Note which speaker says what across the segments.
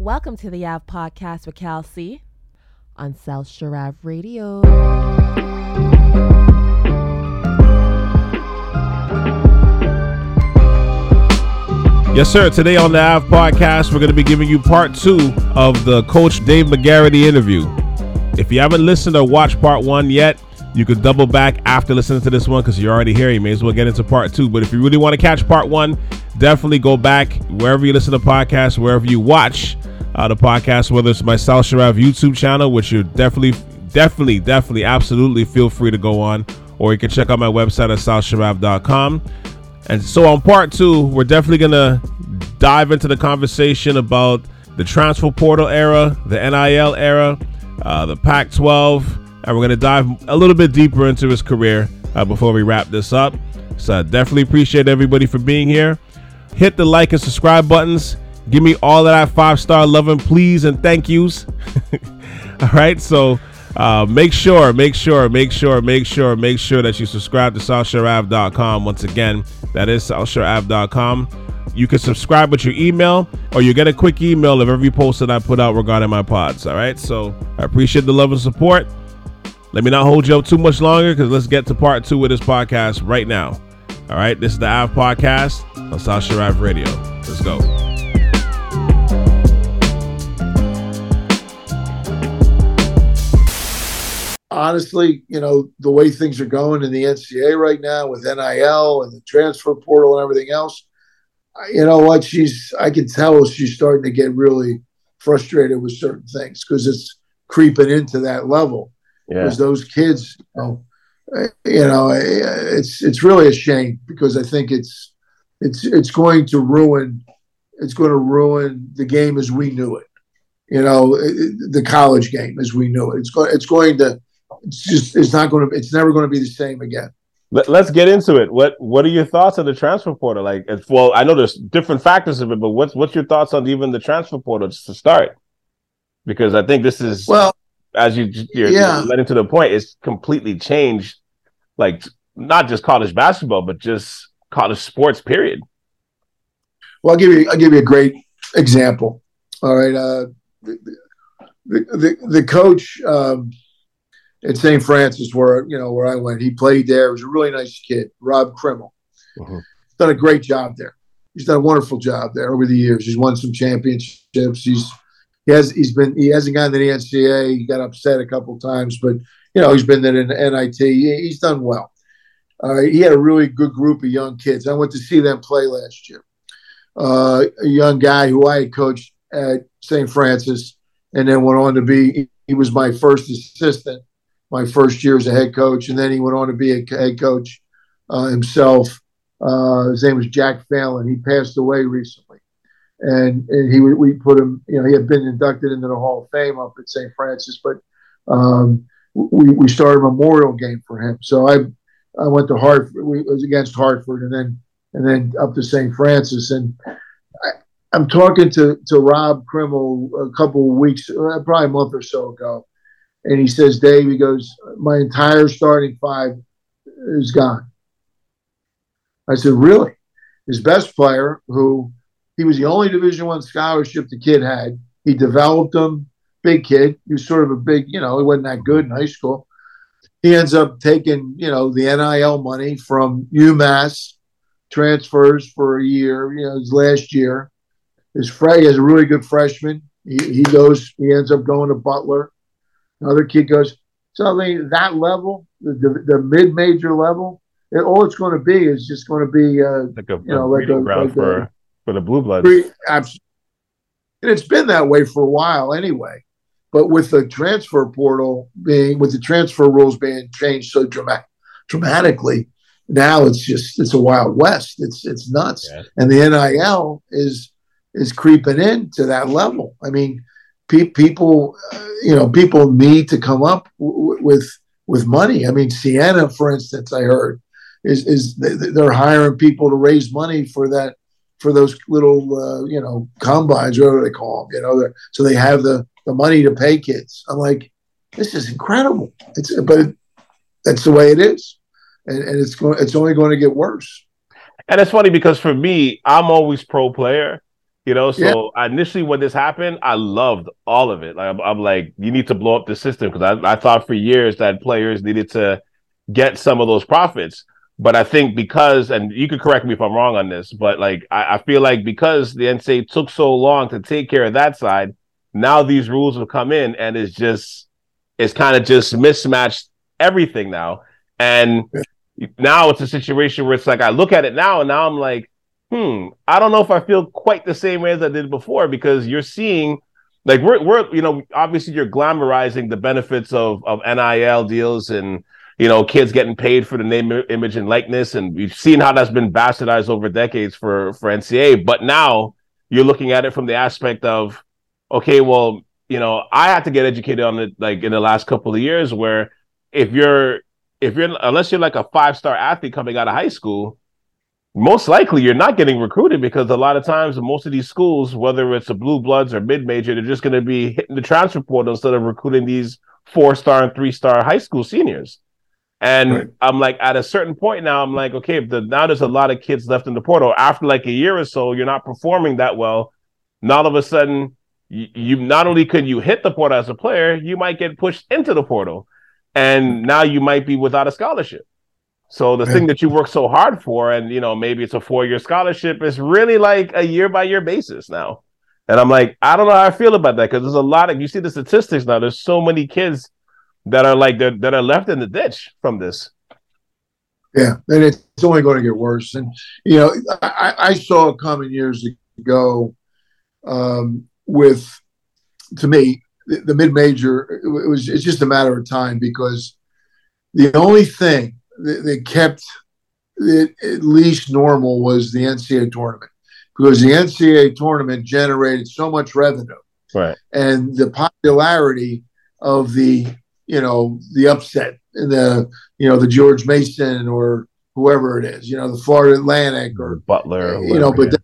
Speaker 1: Welcome to the Ave Podcast with Cal C on South Shore Sharav Radio.
Speaker 2: Yes, sir. Today on the Ave Podcast, we're going to be giving you part two of the Coach Dave Magarity interview. If you haven't listened or watched part one yet, you could double back after listening to this one because you're already here. You may as well get into part two. But if you really want to catch part one, definitely go back wherever you listen to podcasts, wherever you watch uh, the podcast, whether it's my South Sharav YouTube channel, which you definitely, definitely, definitely, absolutely feel free to go on, or you can check out my website at southsharav.com. And so on part two, we're definitely gonna dive into the conversation about the transfer portal era, the NIL era, uh, the Pac-12, and we're gonna dive a little bit deeper into his career uh, before we wrap this up. So I definitely appreciate everybody for being here. Hit the like and subscribe buttons. Give me all of that five star loving, please, and thank yous. all right, so uh, make sure, make sure, make sure, make sure, make sure that you subscribe to SouthShoreAve.com. Once again, that is SouthShoreAve.com. You can subscribe with your email, or you get a quick email of every post that I put out regarding my pods. All right, so I appreciate the love and support. Let me not hold you up too much longer because let's get to part two of this podcast right now. All right, this is the Ave Podcast on South Av Radio. Let's go.
Speaker 3: honestly, you know, the way things are going in the NCAA right now with NIL and the transfer portal and everything else, you know what? She's, I can tell she's starting to get really frustrated with certain things because it's creeping into that level. Because yeah. those kids, you know, you know, eh, it's it's really a shame because I think it's it's it's going to ruin it's going to ruin the game as we knew it. You know, eh, eh, the college game as we knew it. It's going it's going to it's just it's not going to it's never going to be the same again.
Speaker 2: Let, us get into it. What what are your thoughts on the transfer portal? Like, well, I know there's different factors of it, but what's what's your thoughts on even the transfer portal just to start? Because I think this is
Speaker 3: well,
Speaker 2: as you you're, yeah. letting to the point, it's completely changed, like not just college basketball, but just college sports. Period.
Speaker 3: Well, I'll give you I'll give you a great example. All right, uh, the, the, the, the coach. Um, at St. Francis, where you know where I went. He played there. He was a really nice kid, Rob Krimmel. Mm-hmm. Done a great job there. He's done a wonderful job there over the years. He's won some championships. He's he has he's been he hasn't gotten to the NCAA. He got upset a couple times, but you know he's been there in the NIT. He's done well. Uh, he had a really good group of young kids. I went to see them play last year. Uh, a young guy who I had coached at St. Francis, and then went on to be. He was my first assistant my first year as a head coach, and then he went on to be a head coach uh, himself. Uh, his name was Jack Phelan. He passed away recently, and and he we put him. You know, he had been inducted into the Hall of Fame up at St. Francis, but um, we we started a memorial game for him. So I I went to Hartford. We, it was against Hartford, and then and then up to St. Francis, and I, I'm talking to to Rob Krimmel a couple of weeks, uh, probably a month or so ago, and he says, Dave, he goes, my entire starting five is gone. I said, really? His best player, who he was the only Division One scholarship the kid had, he developed him. Big kid. He was sort of a big, you know, he wasn't that good in high school. He ends up taking, you know, the NIL money from UMass, transfers for a year, you know, his last year. His he has a really good freshman. He, he goes, he ends up going to Butler Another kid goes, so I mean, that level, the, the, the mid major level, it, all it's going to be is just going to be, uh,
Speaker 2: like a, you know, like a, like for, a, for the blue bloods.
Speaker 3: Absolutely. And it's been that way for a while anyway. But with the transfer portal being, with the transfer rules being changed so dramatic, dramatically, now it's just it's a wild west. It's it's nuts, yeah. and the NIL is is creeping into that level. I mean, pe- people, uh, you know, people need to come up w- with with money. I mean, Siena, for instance, I heard is is they're hiring people to raise money for that for those little uh, you know combines, whatever they call them. You know, so they have the the money to pay kids. I'm like, this is incredible. It's but that's the way it is, and, and it's going it's only going to get worse.
Speaker 2: And it's funny because for me, I'm always pro player You know, so yeah. initially when this happened, I loved all of it. Like I'm, I'm like, you need to blow up the system because I, I thought for years that players needed to get some of those profits. But I think because, and you could correct me if I'm wrong on this, but like I, I feel like because the NCAA took so long to take care of that side, now these rules have come in and it's just it's kind of just mismatched everything now. And now it's a situation where it's like I look at it now and now I'm like, hmm, I don't know if I feel quite the same way as I did before because you're seeing like we're we're you know obviously you're glamorizing the benefits of of NIL deals and you know kids getting paid for the name image and likeness and we've seen how that's been bastardized over decades for for NCAA but now you're looking at it from the aspect of okay well you know I had to get educated on it like in the last couple of years where if you're if you're unless you're like a five star athlete coming out of high school most likely you're not getting recruited because a lot of times most of these schools, whether it's a blue bloods or mid major, they're just going to be hitting the transfer portal instead of recruiting these four star and three star high school seniors. And right. I'm like, at a certain point now, I'm like, okay, the, now there's a lot of kids left in the portal. After like a year or so, you're not performing that well. Now all of a sudden, you, you not only could you hit the portal as a player, you might get pushed into the portal, and now you might be without a scholarship. So the yeah. thing that you work so hard for, and you know, maybe it's a four-year scholarship, is really like a year-by-year basis now. And I'm like, I don't know how I feel about that because there's a lot of you see the statistics now. There's so many kids that are like that that are left in the ditch from this.
Speaker 3: Yeah, and it's only going to get worse. And you know, I, I saw it coming years ago um, with, to me, the, the mid major. It was it's just a matter of time because the only thing that kept it at least normal was the NCAA tournament because the NCAA tournament generated so much revenue.
Speaker 2: Right.
Speaker 3: And the popularity of the, you know, the upset in the, you know, the George Mason or whoever it is, you know, the Florida Atlantic or
Speaker 2: Butler,
Speaker 3: or you know, but that,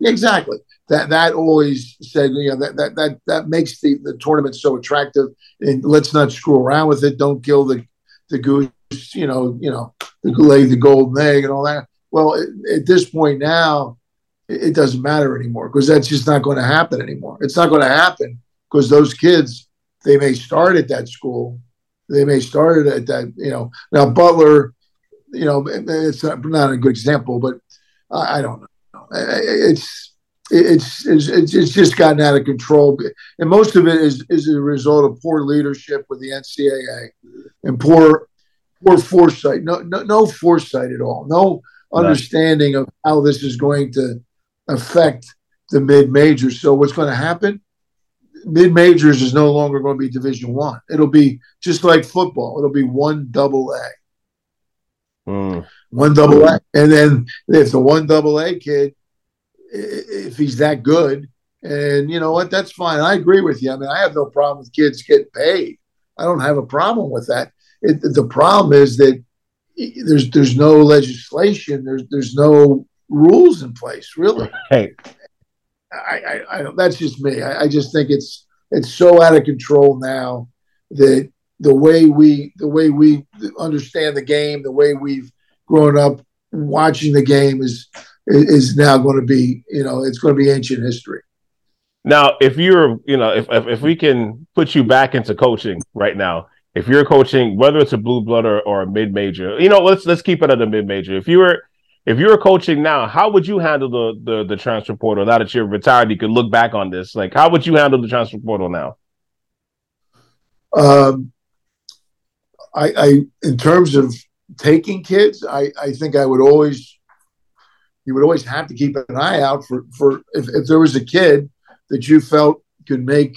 Speaker 3: exactly that that always said, you know, that that that that makes the the tournament so attractive. And let's not screw around with it. Don't kill the the goose you know, you know, lay the golden egg and all that. Well, at this point now, it doesn't matter anymore because that's just not going to happen anymore. It's not going to happen because those kids, they may start at that school, they may start at that, you know. Now Butler, you know, it's not, not a good example, but I, I don't know. It's it's, it's it's just gotten out of control, and most of it is is a result of poor leadership with the NCAA and poor poor foresight, no, no, no foresight at all, no understanding of how this is going to affect the mid majors. So what's going to happen? Mid majors is no longer going to be Division One. It'll be just like football. It'll be one double A, mm. one double A, and then if the one double A kid, if he's that good, and you know what, that's fine. I agree with you. I mean, I have no problem with kids getting paid. I don't have a problem with that. It, the problem is that there's there's no legislation. There's there's no rules in place. Really,
Speaker 2: hey,
Speaker 3: I, I, I that's just me. I, I just think it's it's so out of control now that the way we the way we understand the game, the way we've grown up watching the game is is now going to be you know it's going to be ancient history.
Speaker 2: Now, if you're you know if if, if we can put you back into coaching right now, if you're coaching, whether it's a blue blood or, or a mid major, you know, let's let's keep it at a mid major. If you were if you're coaching now, how would you handle the, the the transfer portal? Now that you're retired, you could look back on this. Like, how would you handle the transfer portal now?
Speaker 3: Um, I, I in terms of taking kids, I, I think I would always you would always have to keep an eye out for for if, if there was a kid that you felt could make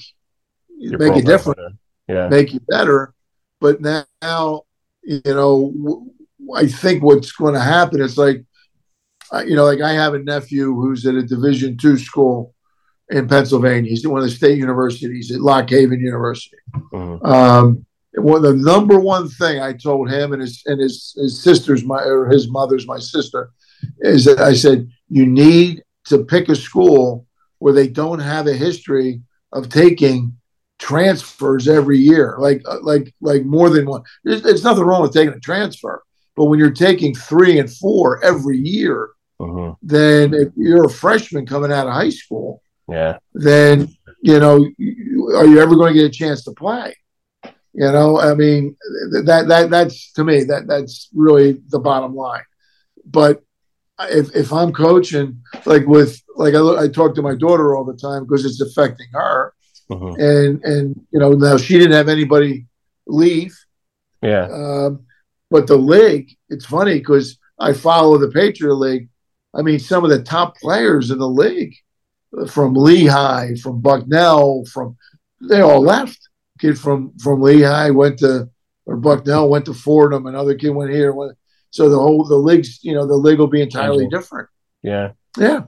Speaker 3: Your make a difference,
Speaker 2: yeah.
Speaker 3: make you better. But now, you know, I think what's going to happen is like, you know, like I have a nephew who's at a Division two school in Pennsylvania. He's at one of the state universities at Lock Haven University. Mm-hmm. Um, well, the number one thing I told him and his and his his sister's my or his mother's my sister is that I said you need to pick a school where they don't have a history of taking transfers every year, like uh, like like more than one. There's, there's, nothing wrong with taking a transfer, but when you're taking three and four every year, mm-hmm. then if you're a freshman coming out of high school,
Speaker 2: yeah,
Speaker 3: then you know, are you ever going to get a chance to play? You know, I mean, that that that's to me that that's really the bottom line. But if if I'm coaching, like with like I, I talk to my daughter all the time because it's affecting her, mm-hmm. and and you know now she didn't have anybody leave.
Speaker 2: Yeah.
Speaker 3: Um, but the league, it's funny because I follow the Patriot League. I mean, some of the top players in the league, from Lehigh, from Bucknell, from they all left. Kid from from Lehigh went to or Bucknell went to Fordham. Another kid went here. Went, so the whole the leagues, you know, the league will be entirely different.
Speaker 2: Yeah.
Speaker 3: Yeah.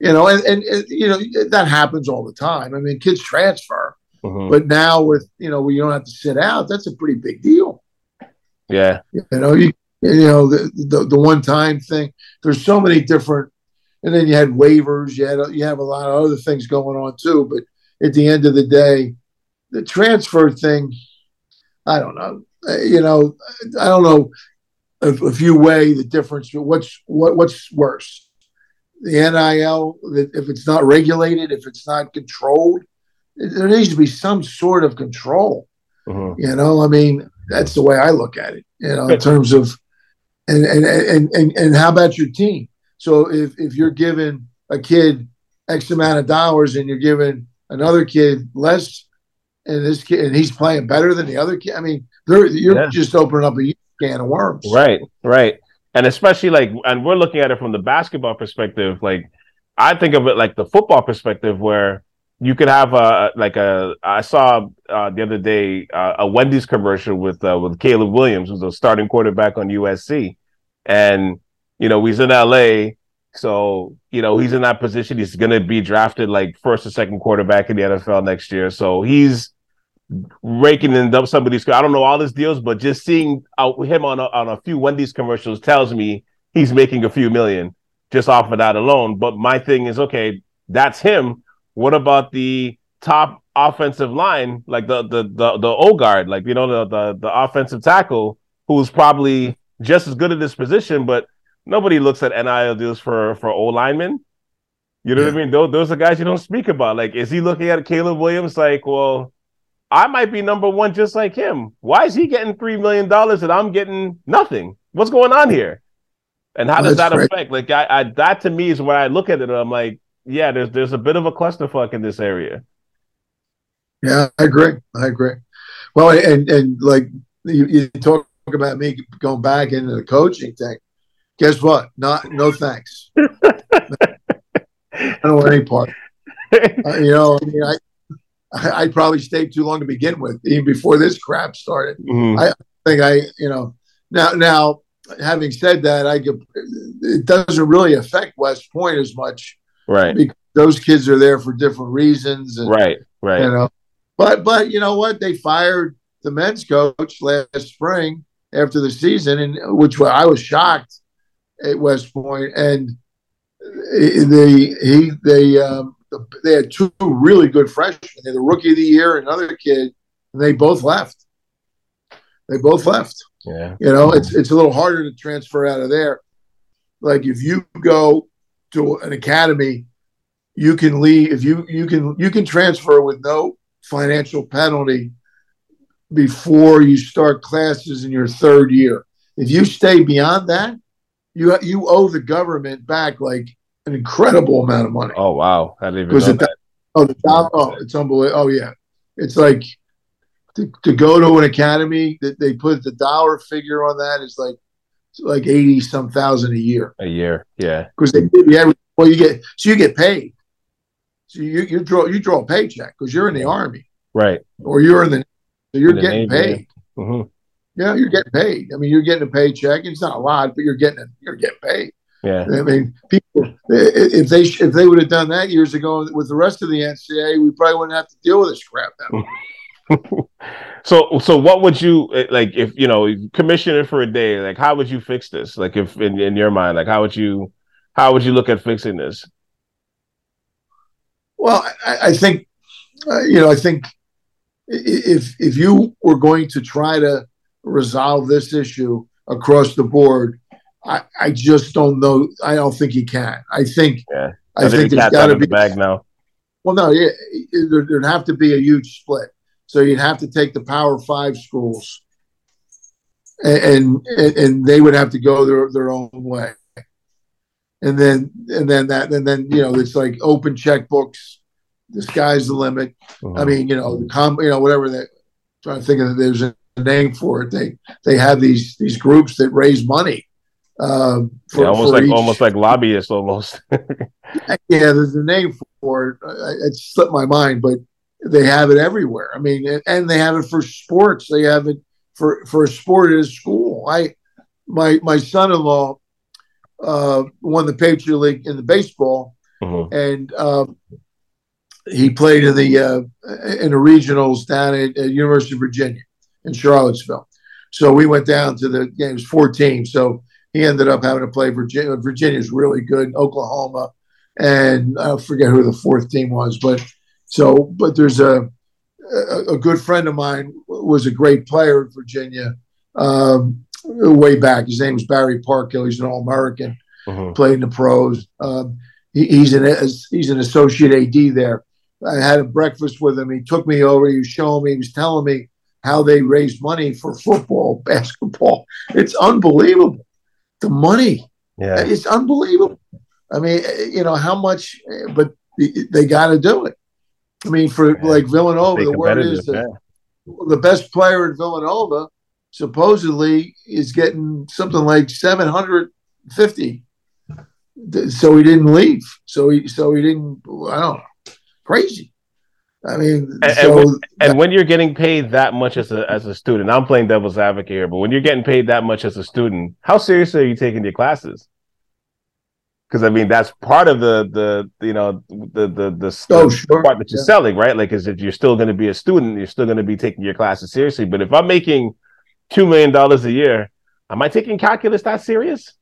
Speaker 3: You know, and, and, and you know that happens all the time. I mean, kids transfer, mm-hmm. but now with you know where you don't have to sit out, that's a pretty big deal.
Speaker 2: Yeah.
Speaker 3: You know, you you know the the, the one time thing. There's so many different, and then you had waivers. You had you have a lot of other things going on too. But at the end of the day, the transfer thing, I don't know. Uh, you know, I don't know if, if you weigh the difference. What's what what's worse? The NIL, if it's not regulated, if it's not controlled, there needs to be some sort of control. Mm-hmm. You know, I mean, that's the way I look at it. You know, in terms of, and and and and, and how about your team? So if if you're giving a kid X amount of dollars and you're giving another kid less, and this kid and he's playing better than the other kid, I mean, you're yeah. just opening up a can of worms.
Speaker 2: Right, right, and especially like, and we're looking at it from the basketball perspective. Like, I think of it like the football perspective, where you could have a like a I saw uh, the other day uh, a Wendy's commercial with uh, with Caleb Williams, who's a starting quarterback on USC, and you know he's in LA, so you know he's in that position. He's going to be drafted like first or second quarterback in the NFL next year. So he's raking in some of these. I don't know all his deals, but just seeing out him on a, on a few Wendy's commercials tells me he's making a few million just off of that alone. But my thing is, okay, that's him what about the top offensive line, like the the the the O guard, like you know the the the offensive tackle, who's probably just as good at this position, but nobody looks at NIL deals for for O linemen. You know yeah. what I mean? Those those are guys you don't speak about. Like, is he looking at Caleb Williams like, well, I might be number one just like him. Why is he getting three million dollars and I'm getting nothing? What's going on here? And how does that affect? Like, I, I that to me is where I look at it. I'm like, yeah, there's there's a bit of a clusterfuck in this area.
Speaker 3: Yeah, I agree. I agree. Well, and and like you, you talk about me going back into the coaching thing. Guess what? Not no thanks. I don't want any part. Uh, you know, I mean, I, I I probably stayed too long to begin with, even before this crap started. Mm-hmm. I think I, you know, now now having said that, I could, it doesn't really affect West Point as much
Speaker 2: right?
Speaker 3: Because those kids are there for different reasons, and,
Speaker 2: right? Right.
Speaker 3: You know, but but you know what? They fired the men's coach last spring after the season, and which I was shocked at West Point, and they he they um, they had two really good freshmen. They had the rookie of the year, another kid, and they both left. They both left.
Speaker 2: Yeah,
Speaker 3: you know, it's it's a little harder to transfer out of there. Like if you go to an academy, you can leave if you you can you can transfer with no financial penalty before you start classes in your third year. If you stay beyond that, you you owe the government back like an incredible amount of money.
Speaker 2: Oh wow, I didn't even know that.
Speaker 3: Oh, the dollar, oh, it's unbelievable. Oh yeah, it's like to, to go to an academy that they put the dollar figure on that is like like eighty some thousand a year.
Speaker 2: A year, yeah.
Speaker 3: Because they give you every well, you get so you get paid. So you, you draw you draw a paycheck because you're in the army,
Speaker 2: right?
Speaker 3: Or you're in the so you're getting paid. Yeah. Mm-hmm. yeah, you're getting paid. I mean, you're getting a paycheck. It's not a lot, but you're getting it. You're getting paid.
Speaker 2: Yeah. I
Speaker 3: mean, people if they if they would have done that years ago with the rest of the NCAA, we probably wouldn't have to deal with this crap now.
Speaker 2: so so what would you eh, like if you know commission it for a day like how would you fix this like if in, in your mind like how would you how would you look at fixing this
Speaker 3: well i, I think uh, you know i think if if you were going to try to resolve this issue across the board I, I just don't know. I don't think he can. I think
Speaker 2: Yeah.
Speaker 3: I think there's got to be
Speaker 2: bag now.
Speaker 3: well, no, yeah, there, there'd have to be a huge split. So you'd have to take the Power Five schools, and and, and they would have to go their their own way. And then and then that and then you know it's like open checkbooks. The sky's the limit. I mean, you know, the com, you know, whatever that. Trying to think of there's a name for it. They they have these these groups that raise money. Um,
Speaker 2: yeah, almost
Speaker 3: for
Speaker 2: like
Speaker 3: each-
Speaker 2: almost like lobbyists almost.
Speaker 3: yeah, there's a name for it. It slipped my mind, but they have it everywhere. I mean, and- they have it for sports. They have it for for a sport at a school. I my my son-in-law uh, won the Patriot League in the baseball,
Speaker 2: Mhm.
Speaker 3: and um, he played in the uh, in the regionals down at, at University of Virginia in Charlottesville. So we went down to the games, four teams. So he ended up having to play Virginia. Virginia's really good, Oklahoma, and I forget who the fourth team was. But so, but there's a a, good friend of mine was a great player at Virginia um, way back. His name was Barry Parkhill. He's an All American
Speaker 2: Mhm.
Speaker 3: played in the pros. Um, he, he's an he's an associate AD there. I had a breakfast with him. He took me over. He was showing me. He was telling me how they raise money for football, basketball. It's unbelievable. The money.
Speaker 2: Yeah.
Speaker 3: It's unbelievable. I mean, you know how much, but they got to do it. I mean, for
Speaker 2: Yeah.
Speaker 3: like Villanova, the word is that
Speaker 2: yeah.
Speaker 3: the best player in Villanova supposedly is getting something like 750 so he didn't leave so he so he didn't i don't know crazy i mean
Speaker 2: And- and
Speaker 3: so
Speaker 2: when- And when you're getting paid that much as a as a student, I'm playing devil's advocate here, but when you're getting paid that much as a student, how seriously are you taking your classes? Because I mean, that's part of the the you know the the the,
Speaker 3: Oh, sure.
Speaker 2: part that you're
Speaker 3: Yeah.
Speaker 2: selling, right? Like, is if you're still going to be a student, you're still going to be taking your classes seriously. But if I'm making two million dollars a year, am I taking calculus that Sirius?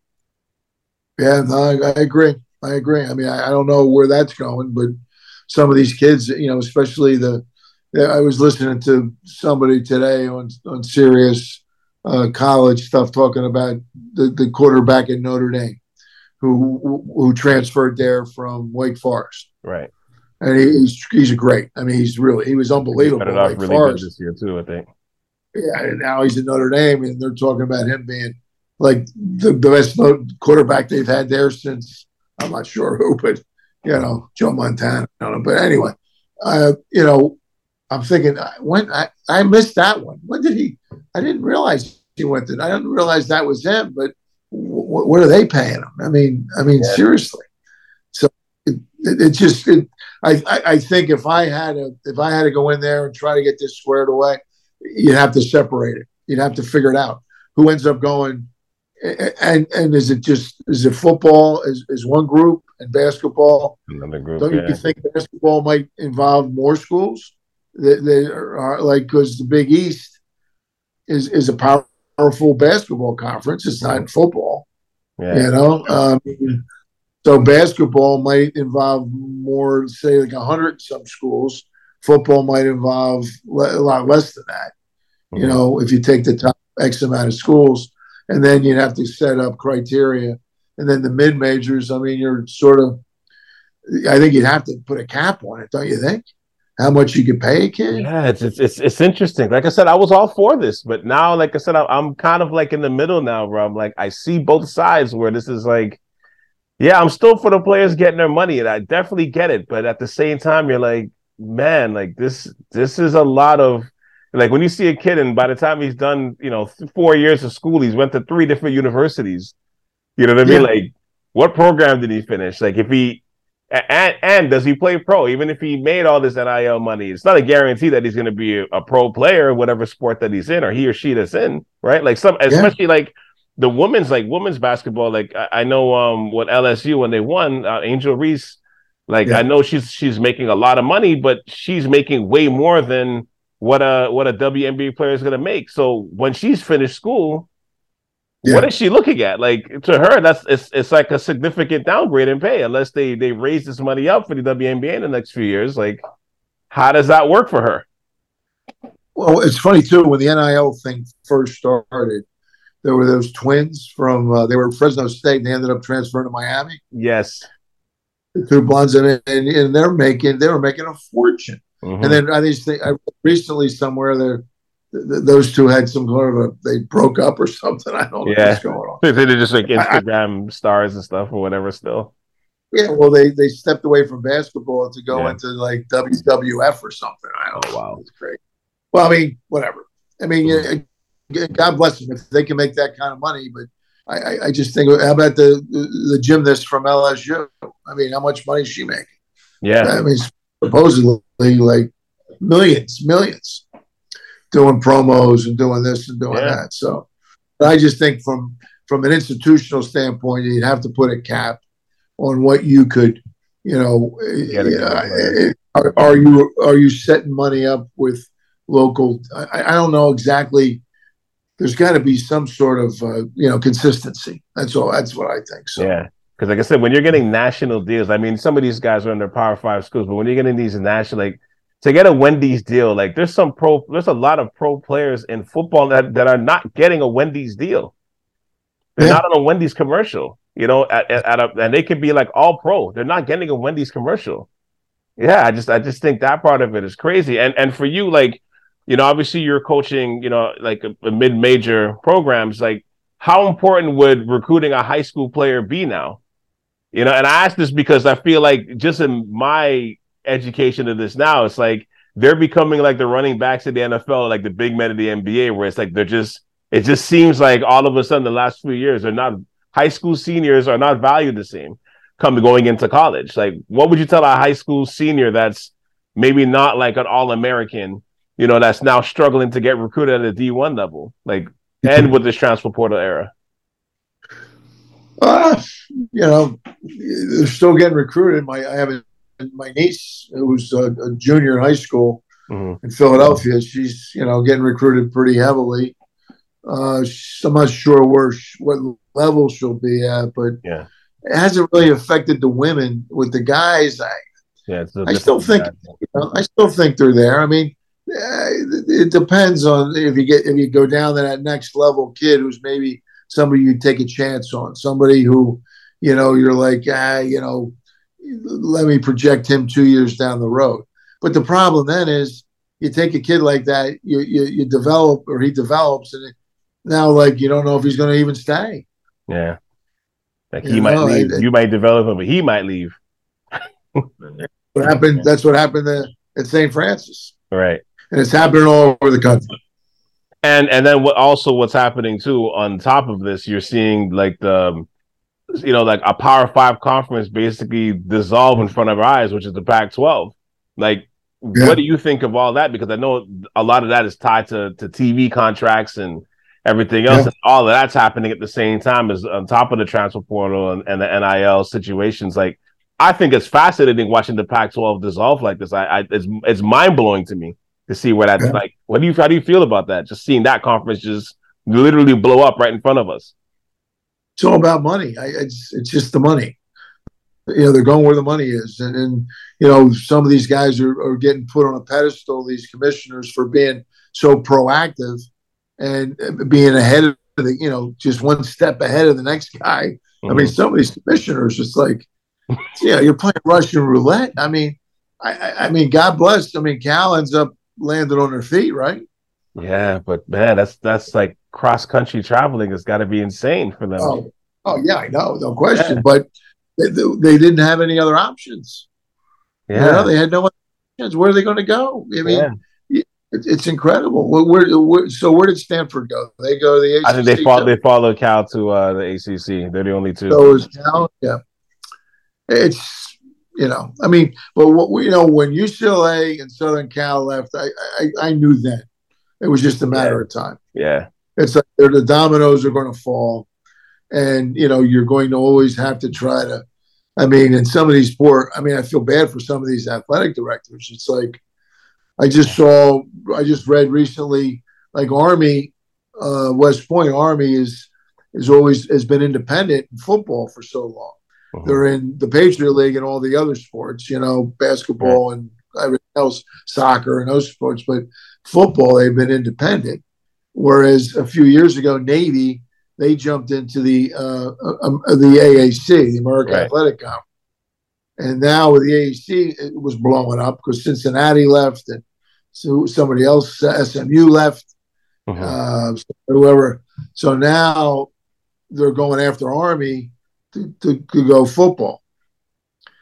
Speaker 3: yeah no, I, I agree i agree i mean I, I don't know where that's going but some of these kids you know especially the i was listening to somebody today on on serious uh, college stuff talking about the, the quarterback at notre dame who who transferred there from wake forest
Speaker 2: Right.
Speaker 3: and he, he's he's great. I mean, he's really he was unbelievable. At
Speaker 2: off
Speaker 3: Wake
Speaker 2: really
Speaker 3: Forest.
Speaker 2: this year too. I think.
Speaker 3: Yeah, and now he's at Notre Dame, and they're talking about him being like the, the best quarterback they've had there since I'm not sure who, but you know Joe Montana. I don't know, but anyway, uh, you know, I'm thinking when I, I missed that one. When did he? I didn't realize he went to. I didn't realize that was him. But w- what are they paying them? I mean, I mean
Speaker 2: Yeah.
Speaker 3: seriously. So it, it, it just it, I, I I think if I had a if I had to go in there and try to get this squared away, you'd have to separate it. You'd have to figure it out. Who ends up going? And and is it just is it football is, is one group and basketball?
Speaker 2: Another group.
Speaker 3: Don't
Speaker 2: yeah.
Speaker 3: you think basketball might involve more schools? They are, are like because the Big East is is a powerful basketball conference. It's not football.
Speaker 2: Yeah.
Speaker 3: You know, um, so basketball might involve more, say, like a hundred some schools. Football might involve le- a lot less than that. You
Speaker 2: Mhm.
Speaker 3: know, if you take the top X amount of schools, and then you'd have to set up criteria, and then the mid majors. I mean, you're sort of. I think you'd have to put a cap on it, don't you think? How much you could pay a kid?
Speaker 2: Yeah, it's, it's it's it's interesting. Like I said, I was all for this, but now, like I said, I, I'm kind of like in the middle now, where I'm like, I see both sides. Where this is like, yeah, I'm still for the players getting their money, and I definitely get it. But at the same time, you're like, man, like this this is a lot of like when you see a kid, and by the time he's done, you know, th- four years of school, he's went to three different universities. You know what I mean?
Speaker 3: Yeah.
Speaker 2: Like, what program did he finish? Like, if he and and does he play pro? Even if he made all this NIL money, it's not a guarantee that he's going to be a, a pro player in whatever sport that he's in or he or she that's in, right? Like some, especially like the women's like women's basketball. Like I, I know um what LSU when they won, uh, Angel Reese. Like
Speaker 3: Yeah.
Speaker 2: I know she's she's making a lot of money, but she's making way more than what a what a WNBA player is going to make. So when she's finished school, what
Speaker 3: Yeah.
Speaker 2: is she looking at? Like to her, that's it's it's like a significant downgrade in pay unless they they raise this money up for the WNBA in the next few years. Like, how does that work for her?
Speaker 3: Well, it's funny too when the NIL thing first started. there were those twins from uh, they were Fresno State. And they ended up transferring to Miami.
Speaker 2: Yes,
Speaker 3: through two blondes, and, and, and they're making they were making a fortune. Mm-hmm. And then I think I recently somewhere there. Th- those two had some sort of a they broke up or something. I don't know yeah. what's going on.
Speaker 2: They're just like Instagram I, stars and stuff or whatever. Still,
Speaker 3: yeah. Well, they they stepped away from basketball to go yeah. into like WWF or something. I don't oh, know. Wow, it's great. Well, I mean, whatever. I mean, mm-hmm. God bless them if they can make that kind of money. But I, I just think, how about the the gymnast from LSU? I mean, how much money is she making?
Speaker 2: Yeah,
Speaker 3: I mean, supposedly like millions, millions, doing promos and doing this and doing yeah. that. So, I just think from from an institutional standpoint, you'd have to put a cap on what you could, you know, uh, are, are, you are you setting money up with local? I, I don't know exactly there's got to be some sort of uh, you know consistency. That's all. That's what I think. So
Speaker 2: yeah, because like I said, when you're getting national deals, I mean, some of these guys are in their Power Five schools, but when you're getting these national, like to get a Wendy's deal, like there's some pro, there's a lot of pro players in football that that are not getting a Wendy's deal. They're yeah. not on a Wendy's commercial, you know, at, at, at a, and they could be like all pro. They're not getting a Wendy's commercial. Yeah, I just I just think that part of it is crazy. And and for you, like you know, obviously you're coaching, you know, like a, a mid-major programs. Like, how important would recruiting a high school player be now? You know, and I ask this because I feel like just in my education of this now, it's like they're becoming like the running backs of the NFL, like the big men of the NBA, where it's like they're just it just seems like all of a sudden the last few years they're not high school seniors are not valued the same come going into college. Like, what would you tell a high school senior that's maybe not like an all American you know, that's now struggling to get recruited at a D one level, like and with this transfer portal era?
Speaker 3: Uh, you know, they're still getting recruited. My I have a, my niece who's a, a junior in high school mm-hmm. in Philadelphia. She's you know getting recruited pretty heavily. Uh, I'm not sure where what level she'll be at, but
Speaker 2: yeah,
Speaker 3: it hasn't really affected the women. With the guys, I yeah, I still think you know, I still think they're there. I mean, it depends on if you get if you go down to that next level kid who's maybe somebody you take a chance on, somebody who, you know, you're like, ah, you know, let me project him two years down the road. But the problem then is you take a kid like that, you you, you develop or he develops, and now like you don't know if he's going to even stay.
Speaker 2: Yeah, like he you might know, leave. I, you might develop him, but he might leave.
Speaker 3: what happened? That's what happened at St. Francis.
Speaker 2: Right
Speaker 3: and it's happening all over the country.
Speaker 2: And and then what also what's happening too on top of this, you're seeing like the um, you know like a Power Five conference basically dissolve in front of our eyes, which is the Pac-12. Like, yeah. what do you think of all that? Because I know a lot of that is tied to to TV contracts and everything else. Yeah. And all of that's happening at the same time as on top of the transfer portal and, and the NIL situations. Like, I think it's fascinating watching the Pac-12 dissolve like this. I, I it's it's mind blowing to me to see where that's yeah. like. What do you how do you feel about that? Just seeing that conference just literally blow up right in front of us.
Speaker 3: It's all about money. I, it's it's just the money. You know, they're going where the money is, and, and you know some of these guys are, are getting put on a pedestal. These commissioners for being so proactive and being ahead of the you know just one step ahead of the next guy. Mm-hmm. I mean, mm-hmm. some of these commissioners just like, yeah, you're playing Russian roulette. I mean, I, I mean, God bless. I mean, Cal ends up landed on her feet, right?
Speaker 2: Yeah, but man, that's that's like cross country traveling has got to be insane for them.
Speaker 3: Oh, oh yeah, I know, no question. Yeah. But they, they, didn't have any other options. Yeah, you know, they had no options. Where are they going to go? I mean, yeah. it's incredible. Where, where, so where did Stanford go? They go to the ACC.
Speaker 2: I think they follow they Cal to uh, the ACC. They're the only two.
Speaker 3: So is Cal, yeah. It's you know, I mean, but what you know, when UCLA and Southern Cal left, I I, I knew then it was just a matter
Speaker 2: yeah.
Speaker 3: of time.
Speaker 2: Yeah,
Speaker 3: it's like the dominoes are going to fall, and you know, you're going to always have to try to. I mean, in some of these poor, I mean, I feel bad for some of these athletic directors. It's like I just saw, I just read recently, like Army, uh, West Point Army is is always has been independent in football for so long uh-huh. They're in the Patriot League and all the other sports, you know, basketball and everything else, soccer and those sports. But football, they've been independent. Whereas a few years ago, Navy they jumped into the uh, um, the AAC, the American right. Athletic Conference. And now with the AAC, it was blowing up because Cincinnati left and so somebody else, SMU left, uh-huh. uh, whoever. So now they're going after Army to, to, to go football.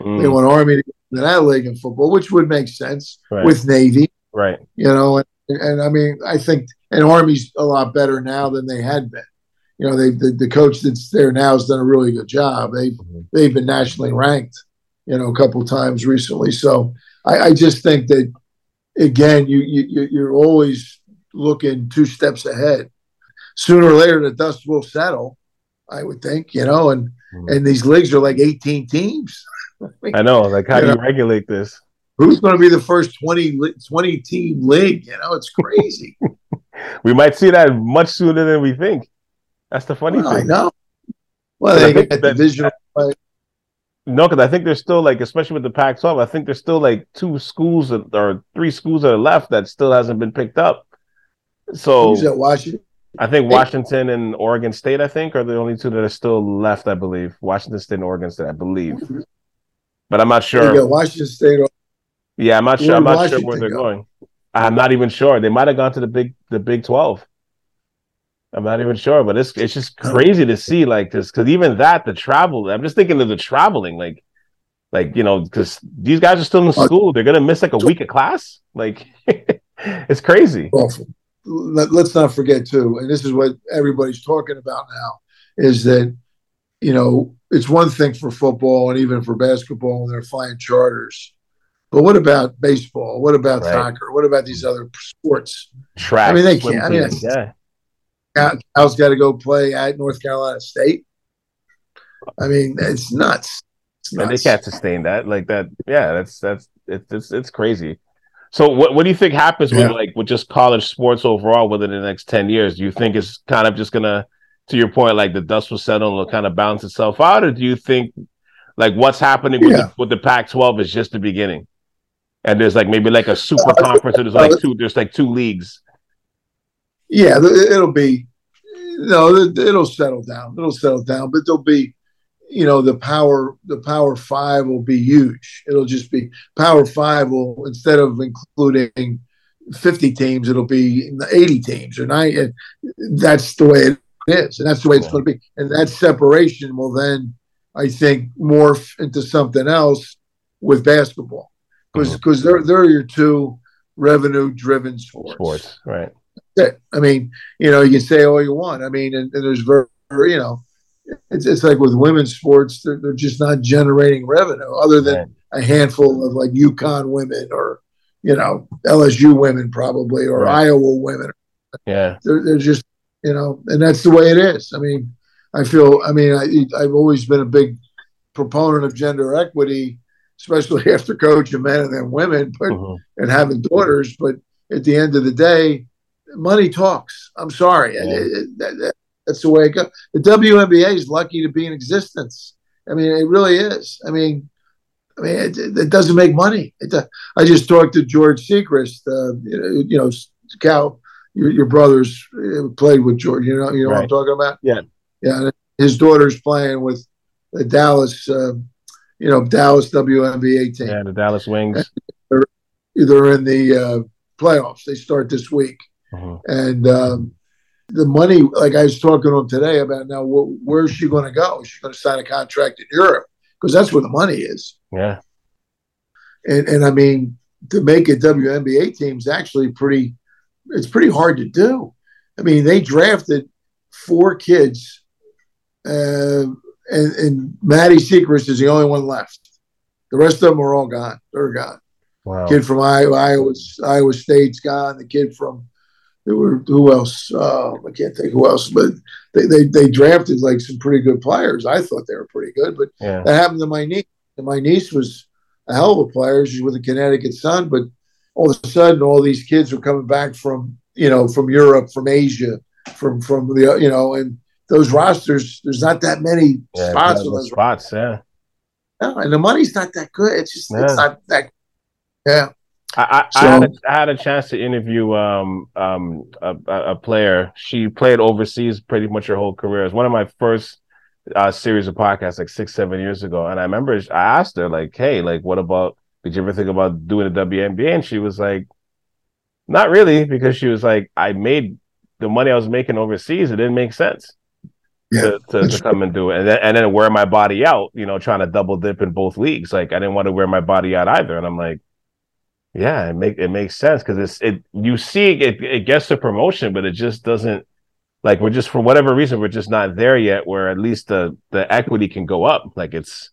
Speaker 3: Mm. They want Army to go to that league in football, which would make sense right. with Navy.
Speaker 2: Right.
Speaker 3: You know, and, and I mean, I think, and Army's a lot better now than they had been. You know, they the, the coach that's there now has done a really good job. They've mm-hmm. they've been nationally ranked, you know, a couple times recently. So I, I just think that again, you, you you're always looking two steps ahead. Sooner or later, the dust will settle. I would think, you know, and mm-hmm. and these leagues are like 18 teams.
Speaker 2: I know. Like, how do you regulate this?
Speaker 3: Who's going to be the first 20, 20 team league? You know, it's crazy.
Speaker 2: we might see that much sooner than we think. That's the funny well, thing. I
Speaker 3: know. Well, they get that, divisional play.
Speaker 2: No, because I think there's still like, especially with the Pac-12, I think there's still like two schools or three schools that are left that still hasn't been picked up. So
Speaker 3: Who's at Washington?
Speaker 2: I think Washington and Oregon State, I think, are the only two that are still left. I believe Washington State and Oregon State, I believe, mm-hmm. but I'm not sure.
Speaker 3: Washington State.
Speaker 2: Yeah, I'm not sure. I'm not Washington sure where they're go? going. I'm not even sure. They might have gone to the big the Big Twelve. I'm not even sure, but it's it's just oh. crazy to see like this because even that the travel. I'm just thinking of the traveling, like like you know, because these guys are still in uh, school. They're gonna miss like a week of class. Like it's crazy.
Speaker 3: Awful. Let, let's not forget too, and this is what everybody's talking about now, is that you know it's one thing for football and even for basketball when they're flying charters. But what about baseball? What about right. soccer? What about these other sports?
Speaker 2: Track.
Speaker 3: I mean, they can't. I mean, yeah. Cal's got to go play at North Carolina State. I mean, it's nuts.
Speaker 2: It's nuts. They can't sustain that like that. Yeah, that's that's it's it's, it's crazy. So what what do you think happens yeah. with like with just college sports overall within the next ten years? Do you think it's kind of just gonna, to your point, like the dust will settle and it'll kind of balance itself out, or do you think like what's happening with, yeah. the, with the Pac-12 is just the beginning, and there's like maybe like a super uh, conference, or there's like two there's like two leagues
Speaker 3: yeah, it'll be, no, it'll settle down. It'll settle down, but there'll be, you know, the power, the power five will be huge. It'll just be power five will instead of including 50 teams, it'll be 80 teams or nine. That's the way it is. And that's the way it's going to be. And that separation will then, I think, morph into something else with basketball because because they're, they're your two revenue driven sports.
Speaker 2: Sports, right.
Speaker 3: I mean, you know, you can say all you want. I mean, and, and there's very, very, you know, it's, it's like with women's sports, they're, they're just not generating revenue other than right. a handful of like UConn women or, you know, LSU women probably or right. Iowa women.
Speaker 2: Yeah.
Speaker 3: They're, they're just, you know, and that's the way it is. I mean, I feel, I mean, I, I've always been a big proponent of gender equity, especially after coaching men and then women, but mm-hmm. and having daughters. But at the end of the day, money talks. I'm sorry. Yeah. It, it, that, that's the way it goes. The WNBA is lucky to be in existence. I mean, it really is. I mean, I mean, it, it doesn't make money. Uh, I just talked to George Siegrist, uh, you know, Cal, your, your brothers uh, played with George. You know, you know right. what I'm talking about.
Speaker 2: Yeah,
Speaker 3: yeah. His daughter's playing with the Dallas, uh, you know, Dallas WNBA team.
Speaker 2: Yeah, the Dallas Wings.
Speaker 3: They're, they're in the uh, playoffs. They start this week. Uh-huh. And um, the money, like I was talking to him today about now, wh- where's she going to go? Is she going to sign a contract in Europe? Because that's where the money is.
Speaker 2: Yeah.
Speaker 3: And and I mean, to make a WNBA team is actually pretty. It's pretty hard to do. I mean, they drafted four kids, uh, and, and Maddy Siegrist is the only one left. The rest of them are all gone. They're gone. Wow. Kid from Iowa, Iowa, Iowa State's gone. The kid from there were who else? Uh, I can't think who else, but they, they they drafted like some pretty good players. I thought they were pretty good, but yeah. that happened to my niece. And my niece was a hell of a player. She's with the Connecticut Sun, but all of a sudden, all these kids were coming back from you know from Europe, from Asia, from from the you know, and those rosters. There's not that many yeah, spots.
Speaker 2: Those spots, yeah.
Speaker 3: No, and the money's not that good. It's just yeah. it's not that. Yeah.
Speaker 2: I, I, so, I, had a, I, had a chance to interview um, um, a, a, player. She played overseas pretty much her whole career. It's one of my first uh, series of podcasts, like six, seven years ago. And I remember I asked her, like, "Hey, like, what about? Did you ever think about doing the WNBA?" And she was like, "Not really," because she was like, "I made the money I was making overseas. It didn't make sense." Yeah, to, to, to come and do it, and then and then wear my body out, you know, trying to double dip in both leagues. Like I didn't want to wear my body out either, and I'm like, yeah, it make it makes sense because it's it you see it it gets the promotion, but it just doesn't like we're just for whatever reason we're just not there yet where at least the the equity can go up. Like it's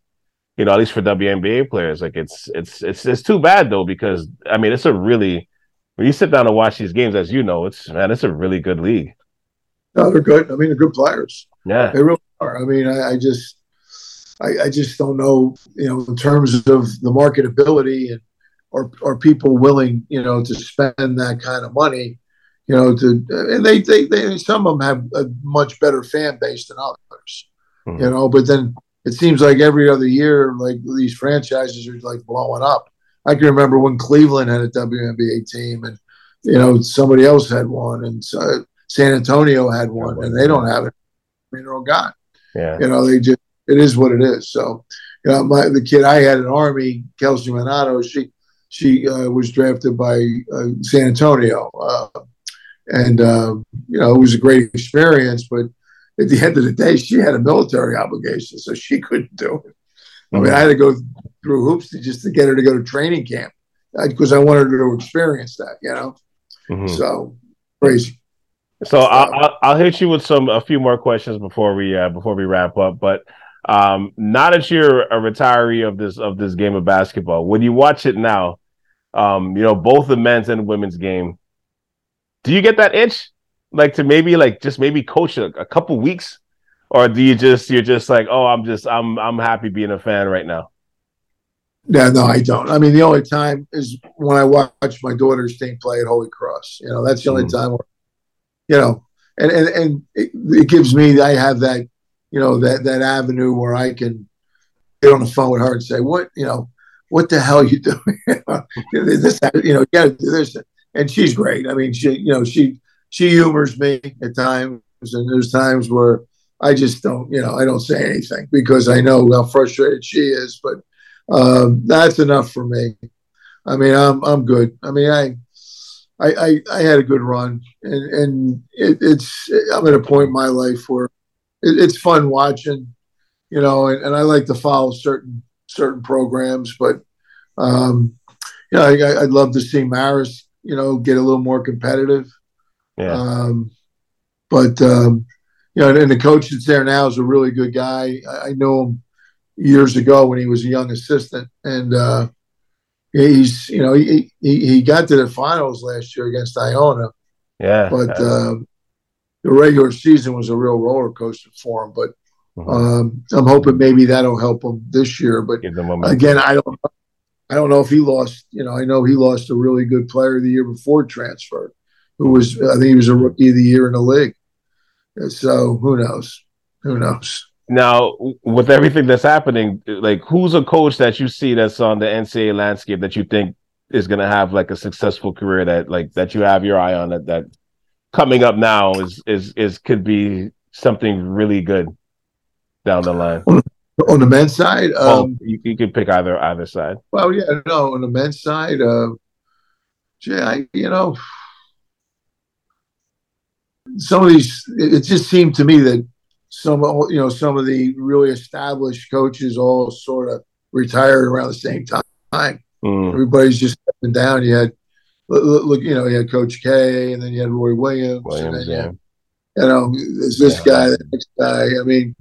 Speaker 2: you know, at least for WNBA players, like it's it's it's it's too bad though, because I mean it's a really when you sit down and watch these games, as you know, it's man, it's a really good league.
Speaker 3: No, they're good. I mean, they're good players.
Speaker 2: Yeah,
Speaker 3: they really are. I mean, I, I just, I, I, just don't know, you know, in terms of the marketability and or or people willing, you know, to spend that kind of money, you know, to and they they, they some of them have a much better fan base than others, mm-hmm. you know. But then it seems like every other year, like these franchises are like blowing up. I can remember when Cleveland had a WNBA team, and you know somebody else had one, and so San Antonio had one, and they don't have it. Mean, they're all gone.
Speaker 2: Yeah,
Speaker 3: you know, they just it is what it is. So, you know, my the kid I had in Army, Kelsey Minato, she she uh, was drafted by uh, San Antonio, uh, and uh, you know it was a great experience. But at the end of the day, she had a military obligation, so she couldn't do it. I mean, I had to go through hoops to just to get her to go to training camp because I wanted her to experience that. You know, mm-hmm. so crazy.
Speaker 2: So I'll, I'll hit you with some a few more questions before we uh, before we wrap up, but um, now that you're a retiree of this of this game of basketball, when you watch it now, um, you know, both the men's and women's game. Do you get that itch? Like to maybe like just maybe coach a, a couple weeks? Or do you just you're just like, oh, I'm just I'm I'm happy being a fan right now?
Speaker 3: Yeah, no, I don't. I mean, the only time is when I watch my daughter's team play at Holy Cross. You know, that's the only mm. time where, you know, and and and it, it, gives me I have that, you know, that that avenue where I can get on the phone with her and say, what, you know, what the hell are you doing? this, you know, do this. And she's great. I mean, she, you know, she she humors me at times, and there's times where I just don't, you know, I don't say anything because I know how frustrated she is. But um, that's enough for me. I mean, I'm I'm good. I mean, I. I, I, I had a good run, and, and it, it's I'm at a point in my life where it, it's fun watching, you know, and, and I like to follow certain certain programs, but um, you know, I, would love to see Marist, you know, get a little more competitive.
Speaker 2: Yeah.
Speaker 3: Um, but um, you know, and the coach that's there now is a really good guy. I, I know him years ago when he was a young assistant, and uh, he's you know he, he he got to the finals last year against Iona.
Speaker 2: Yeah.
Speaker 3: But uh, the regular season was a real roller coaster for him. But Mm-hmm. Um, I'm hoping maybe that'll help him this year. But again, I don't, I don't know if he lost. You know, I know he lost a really good player the year before transfer, who was I think he was a rookie of the year in the league. So who knows? Who knows?
Speaker 2: Now, with everything that's happening, like who's a coach that you see that's on the NCAA landscape that you think is going to have like a successful career that like that you have your eye on that that coming up now is is is could be something really good down the line?
Speaker 3: On, the men's side,
Speaker 2: oh, um, you, you can pick either either side.
Speaker 3: Well, yeah, no, on the men's side, uh, yeah, I, you know, some of these, it, just seemed to me that some, you know, some of the really established coaches all sort of retired around the same time. Mm. Everybody's just stepping down. You had, look, you know, you had Coach K, and then you had Roy Williams, Williams and then yeah. you, you know, there's this yeah. guy, the next guy. I mean,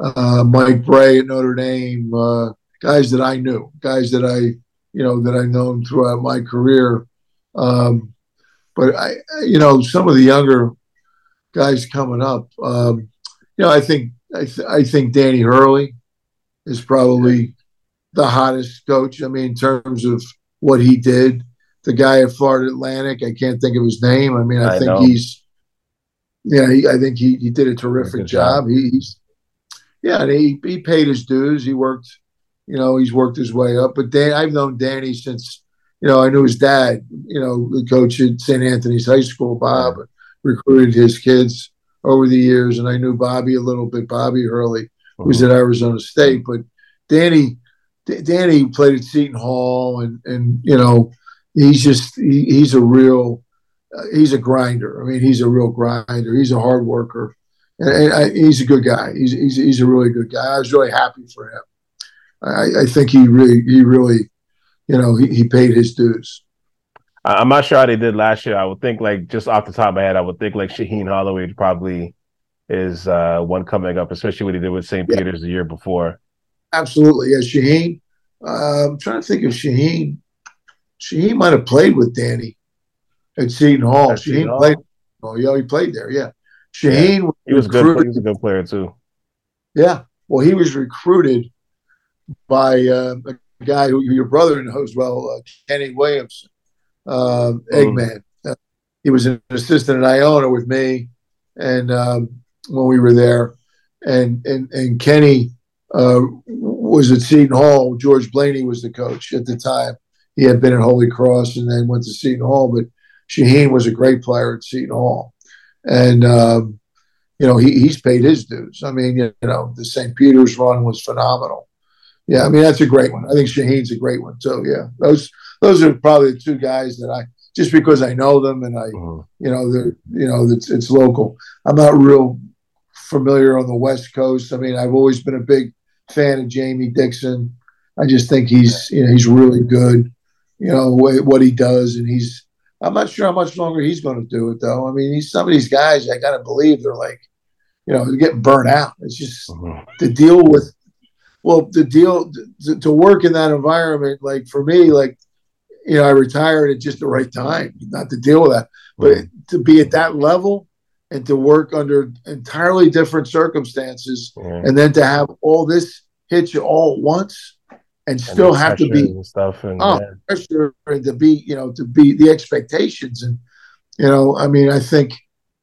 Speaker 3: uh, Mike Brey at Notre Dame, uh, guys that I knew, guys that I, you know, that I've known throughout my career. Um, but I, you know, some of the younger guys coming up, um, you know, I think I, th- I think Danny Hurley is probably the hottest coach. I mean, in terms of what he did, the guy at Florida Atlantic, I can't think of his name. I mean, I, I think know. he's, yeah, he, I think he, he did a terrific job. job. He, he's yeah, and he he paid his dues. He worked, you know, he's worked his way up. But Dan, I've known Danny since, you you know, I knew his dad, you know, the coach at St. Anthony's High School, Bob, recruited his kids over the years, and I knew Bobby a little bit, Bobby Hurley, was at Arizona State. But Danny, D- Danny played at Seton Hall, and and you know, he's just he, he's a real uh, he's a grinder. I mean, he's a real grinder. He's a hard worker, and, and I, he's a good guy. He's, he's he's a really good guy. I was really happy for him. I, I think he really he really, you know, he, he paid his dues.
Speaker 2: I'm not sure how they did last year. I would think like just off the top of my head, I would think like Shaheen Holloway probably is uh, one coming up, especially what he did with St. Yeah. Peter's the year before.
Speaker 3: Absolutely, yeah. Shaheen. Uh, I'm trying to think of Shaheen. Shaheen might have played with Danny at Seton Hall. At Shaheen Hall? played. Oh, yeah, he played there. Yeah, Shaheen.
Speaker 2: Yeah. He was good. He was a good player too.
Speaker 3: Yeah. Well, he was recruited by uh, a guy who your brother knows well, uh, Kenny Williamson uh, Eggman. Uh, he was an assistant at Iona with me, and um, when we were there, and and and Kenny uh, was at Seton Hall. George Blaney was the coach at the time. He had been at Holy Cross and then went to Seton Hall, but Shaheen was a great player at Seton Hall, and um, you know he, he's paid his dues. I mean, you know, the St. Peter's run was phenomenal. Yeah, I mean that's a great one. I think Shaheen's a great one too. Yeah, those those are probably the two guys that I just because I know them and I, mm-hmm. you know, they're you know it's it's local. I'm not real familiar on the West Coast. I mean, I've always been a big fan of Jamie Dixon. I just think he's you know he's really good. You know what he does, and he's. I'm not sure how much longer he's going to do it though. I mean, he's some of these guys. I got to believe they're like, you know, they're getting burnt out. It's just mm-hmm. to deal with. Well, the deal to, to work in that environment, like for me, like you know, I retired at just the right time, not to deal with that, but right. to be at that level and to work under entirely different circumstances, and then to have all this hit you all at once, and still have to be
Speaker 2: and stuff, and
Speaker 3: oh, yeah. pressure and to be, you know, to be the expectations, and you know, I mean, I think,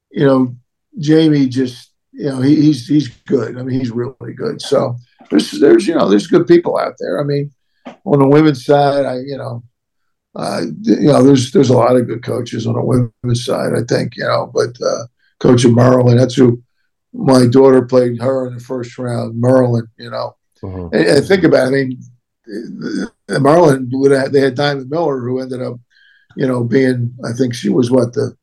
Speaker 3: you know, Jamie just, you know, he, he's he's good. I mean, he's really good. So there's there's you know there's good people out there. I mean, on the women's side, I you know uh, you know, there's there's a lot of good coaches on the women's side. I think you know, but uh, Coach of Maryland, that's who my daughter played her in the first round. Maryland, you know, mm-hmm. and, and, think about. It, I mean, Maryland they had Diamond Miller, who ended up, you know, being I think she was what the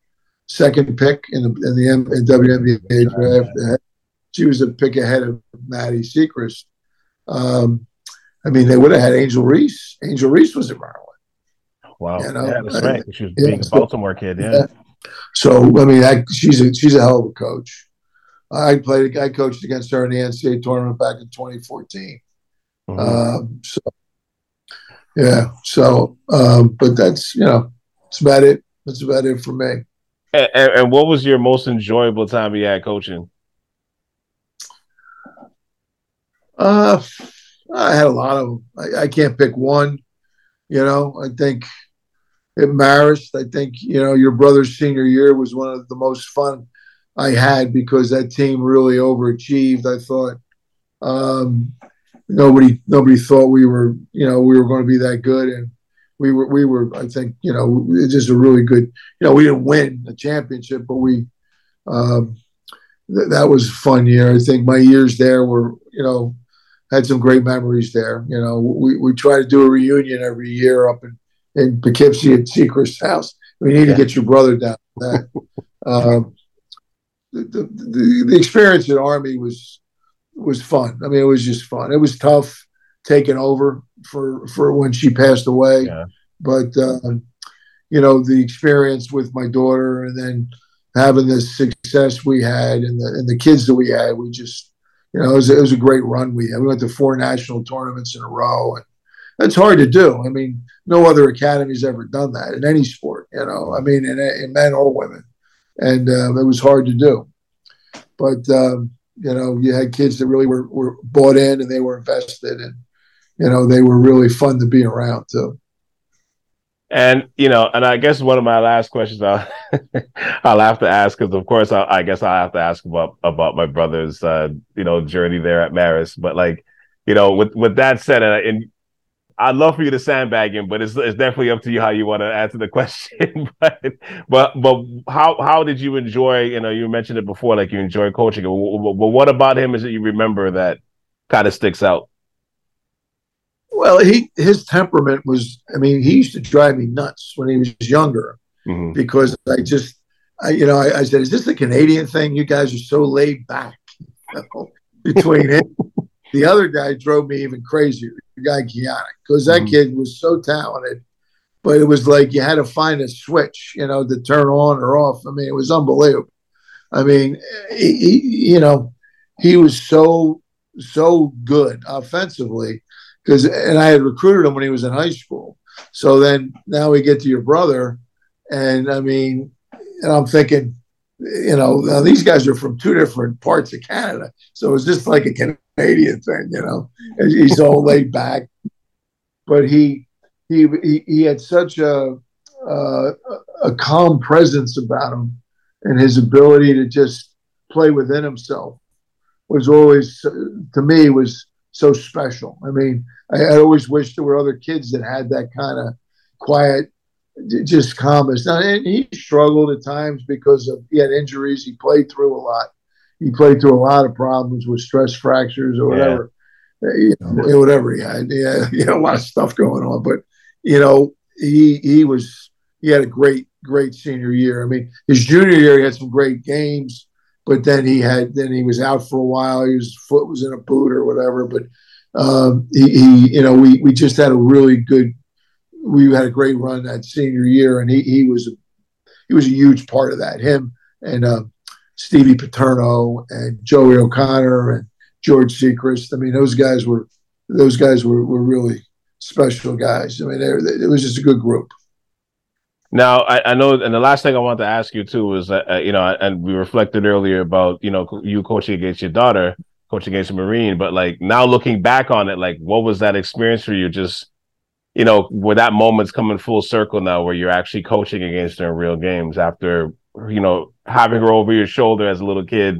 Speaker 3: second pick in the in the M, in WNBA draft. She was a pick ahead of Maddy Siegrist. Um, I mean, they would have had Angel Reese. Angel Reese was at Maryland.
Speaker 2: Wow. You know? Yeah, that's right. She was yeah, being a Baltimore kid. Yeah. yeah.
Speaker 3: So I mean, I, she's a she's a hell of a coach. I played. I coached against her in the NCAA tournament back in 2014. Mm-hmm. Um, so yeah. So, um, but that's you know, that's about it. That's about it for me.
Speaker 2: And, and, what was your most enjoyable time you had coaching?
Speaker 3: Uh, I had a lot of them. I, I can't pick one. You know, I think Marist. I think you know your brother's senior year was one of the most fun I had because that team really overachieved. I thought um, nobody nobody thought we were you know we were going to be that good, and we were we were I think you know just a really good you know we didn't win the championship, but we um, th- that was a fun year. I think my years there were you know had some great memories there. You know we we try to do a reunion every year up in in Poughkeepsie at Siegrist's house. We need yeah. to get your brother down. That um, the, the, the experience at Army was was fun. I mean, it was just fun. It was tough taking over for for when she passed away, yeah. but um, you know the experience with my daughter and then having the success we had and the and the kids that we had, we just you know it was, it was a great run we had. We went to four national tournaments in a row and that's hard to do. I mean, no other academy's ever done that in any sport, you know, I mean, in, in men or women. And um, it was hard to do. But, um, you know, you had kids that really were, were bought in and they were invested and, you know, they were really fun to be around too.
Speaker 2: And you know, and I guess one of my last questions I'll, I'll have to ask because, of course, I, I, guess I'll have to ask about about my brother's, uh, you know, journey there at Marist. But like, you know, with with that said, and, and I'd love for you to sandbag him, but it's it's definitely up to you how you want to answer the question. but but but how how did you enjoy? You know, you mentioned it before, like you enjoy coaching. But what about him is that you remember that kind of sticks out?
Speaker 3: Well, he his temperament was. I mean, he used to drive me nuts when he was younger mm-hmm. because I just, I, you know, I, I, said, "Is this a Canadian thing? You guys are so laid back." You know, between him, the other guy drove me even crazier. The guy Keanu, because that mm-hmm. kid was so talented, but it was like you had to find a switch, you know, to turn on or off. I mean, it was unbelievable. I mean, he, he you know, he was so so good offensively because and I had recruited him when he was in high school. So then now we get to your brother, and I mean, and I'm thinking, you know, these guys are from two different parts of Canada, so it's just like a Canadian thing, you know. He's all laid back, but he he he, had such a uh, a calm presence about him, and his ability to just play within himself was always to me was so special. I mean, I, I always wish there were other kids that had that kind of quiet, just calmness. Now, he struggled at times because of he had injuries. He played through a lot. He played through a lot of problems with stress fractures or whatever. Yeah. You know, whatever he had, yeah, he had a lot of stuff going on. But you know, he he was he had a great great senior year. I mean, his junior year he had some great games but then he had then he was out for a while. His foot was in a boot or whatever. But um, he, he, you know, we we just had a really good. We had a great run that senior year, and he he was a, he was a huge part of that. Him and uh, Stevie Paterno and Joey O'Connor and George Siegrist. I mean, those guys were those guys were, were really special guys. I mean, it was just a good group.
Speaker 2: Now, I, I, know, and the last thing I want to ask you too is, uh, uh, you know, and we reflected earlier about, you know, you coaching against your daughter, coaching against Maureen, but like now looking back on it, like what was that experience for you? Just, you know, where that moment's coming full circle now, where you're actually coaching against her in real games after, you know, having her over your shoulder as a little kid,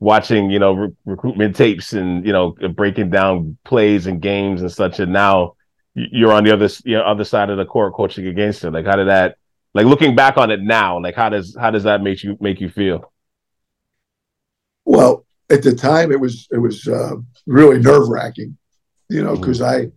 Speaker 2: watching, you know, re- recruitment tapes and you know, breaking down plays and games and such, and now you're on the other you know, other side of the court coaching against her. Like, how did that? Like looking back on it now, like how does how does that make you make you feel?
Speaker 3: Well, at the time, it was it was uh, really nerve wracking, you know, because mm-hmm. I,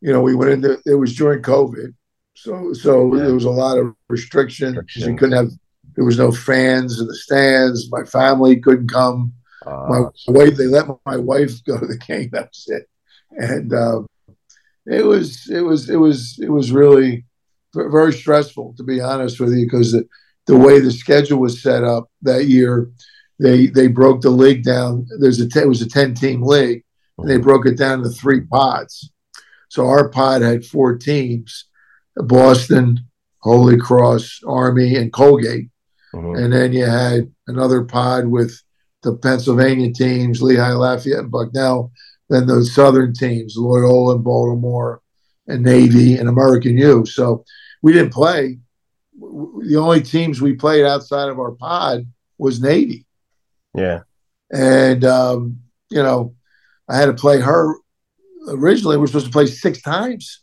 Speaker 3: you know, we went into it was during COVID, so so yeah. there was a lot of restrictions. Restriction. You couldn't have there was no fans in the stands. My family couldn't come. Uh, my wife they let my wife go to the game. That's it, and. Uh, it was it was it was it was really very stressful to be honest with you because the, the way the schedule was set up that year they they broke the league down there's a it was a 10 team league and they broke it down into three pods so our pod had four teams boston holy cross army and colgate mm-hmm. and then you had another pod with the pennsylvania teams lehigh lafayette and bucknell then those Southern teams, Loyola and Baltimore and Navy and American U. So we didn't play. The only teams we played outside of our pod was Navy.
Speaker 2: Yeah.
Speaker 3: And, um, you know, I had to play her. Originally, we were supposed to play six times.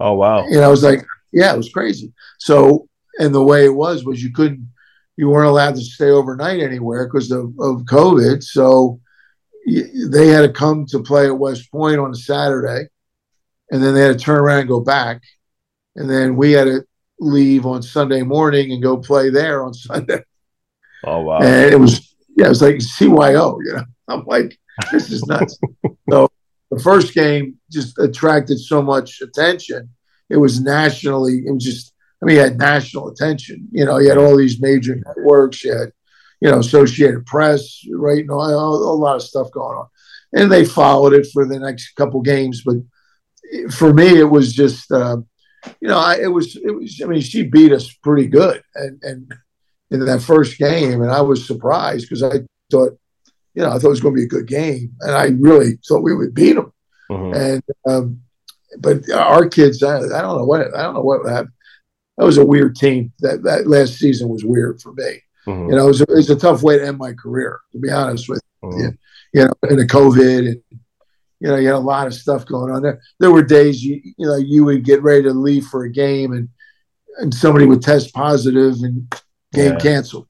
Speaker 2: Oh, wow.
Speaker 3: And I was like, yeah, it was crazy. So, and the way it was, was you couldn't, you weren't allowed to stay overnight anywhere because of, of COVID. So, they had to come to play at West Point on a Saturday, and then they had to turn around and go back, and then we had to leave on Sunday morning and go play there on Sunday.
Speaker 2: Oh wow!
Speaker 3: And it was yeah, it was like CYO. You know, I'm like, this is nuts. so the first game just attracted so much attention. It was nationally. It was just. I mean, you had national attention. You know, you had all these major networks. You had you know, Associated Press, right? You know, a, a lot of stuff going on. And they followed it for the next couple games. But for me, it was just, uh, you know, I, it was, it was, I mean, she beat us pretty good. And, and in that first game, and I was surprised because I thought, you know, I thought it was going to be a good game. And I really thought we would beat them. Mm-hmm. And, um, but our kids, I, I, don't know what, I don't know what happened. That was a weird team. That, that last season was weird for me. Mm-hmm. You know, it was, a, it was, a, tough way to end my career, to be honest with mm-hmm. you. You know, in the COVID and you know, you had a lot of stuff going on there. There were days you you know you would get ready to leave for a game and and somebody would test positive and game
Speaker 2: Yeah.
Speaker 3: canceled.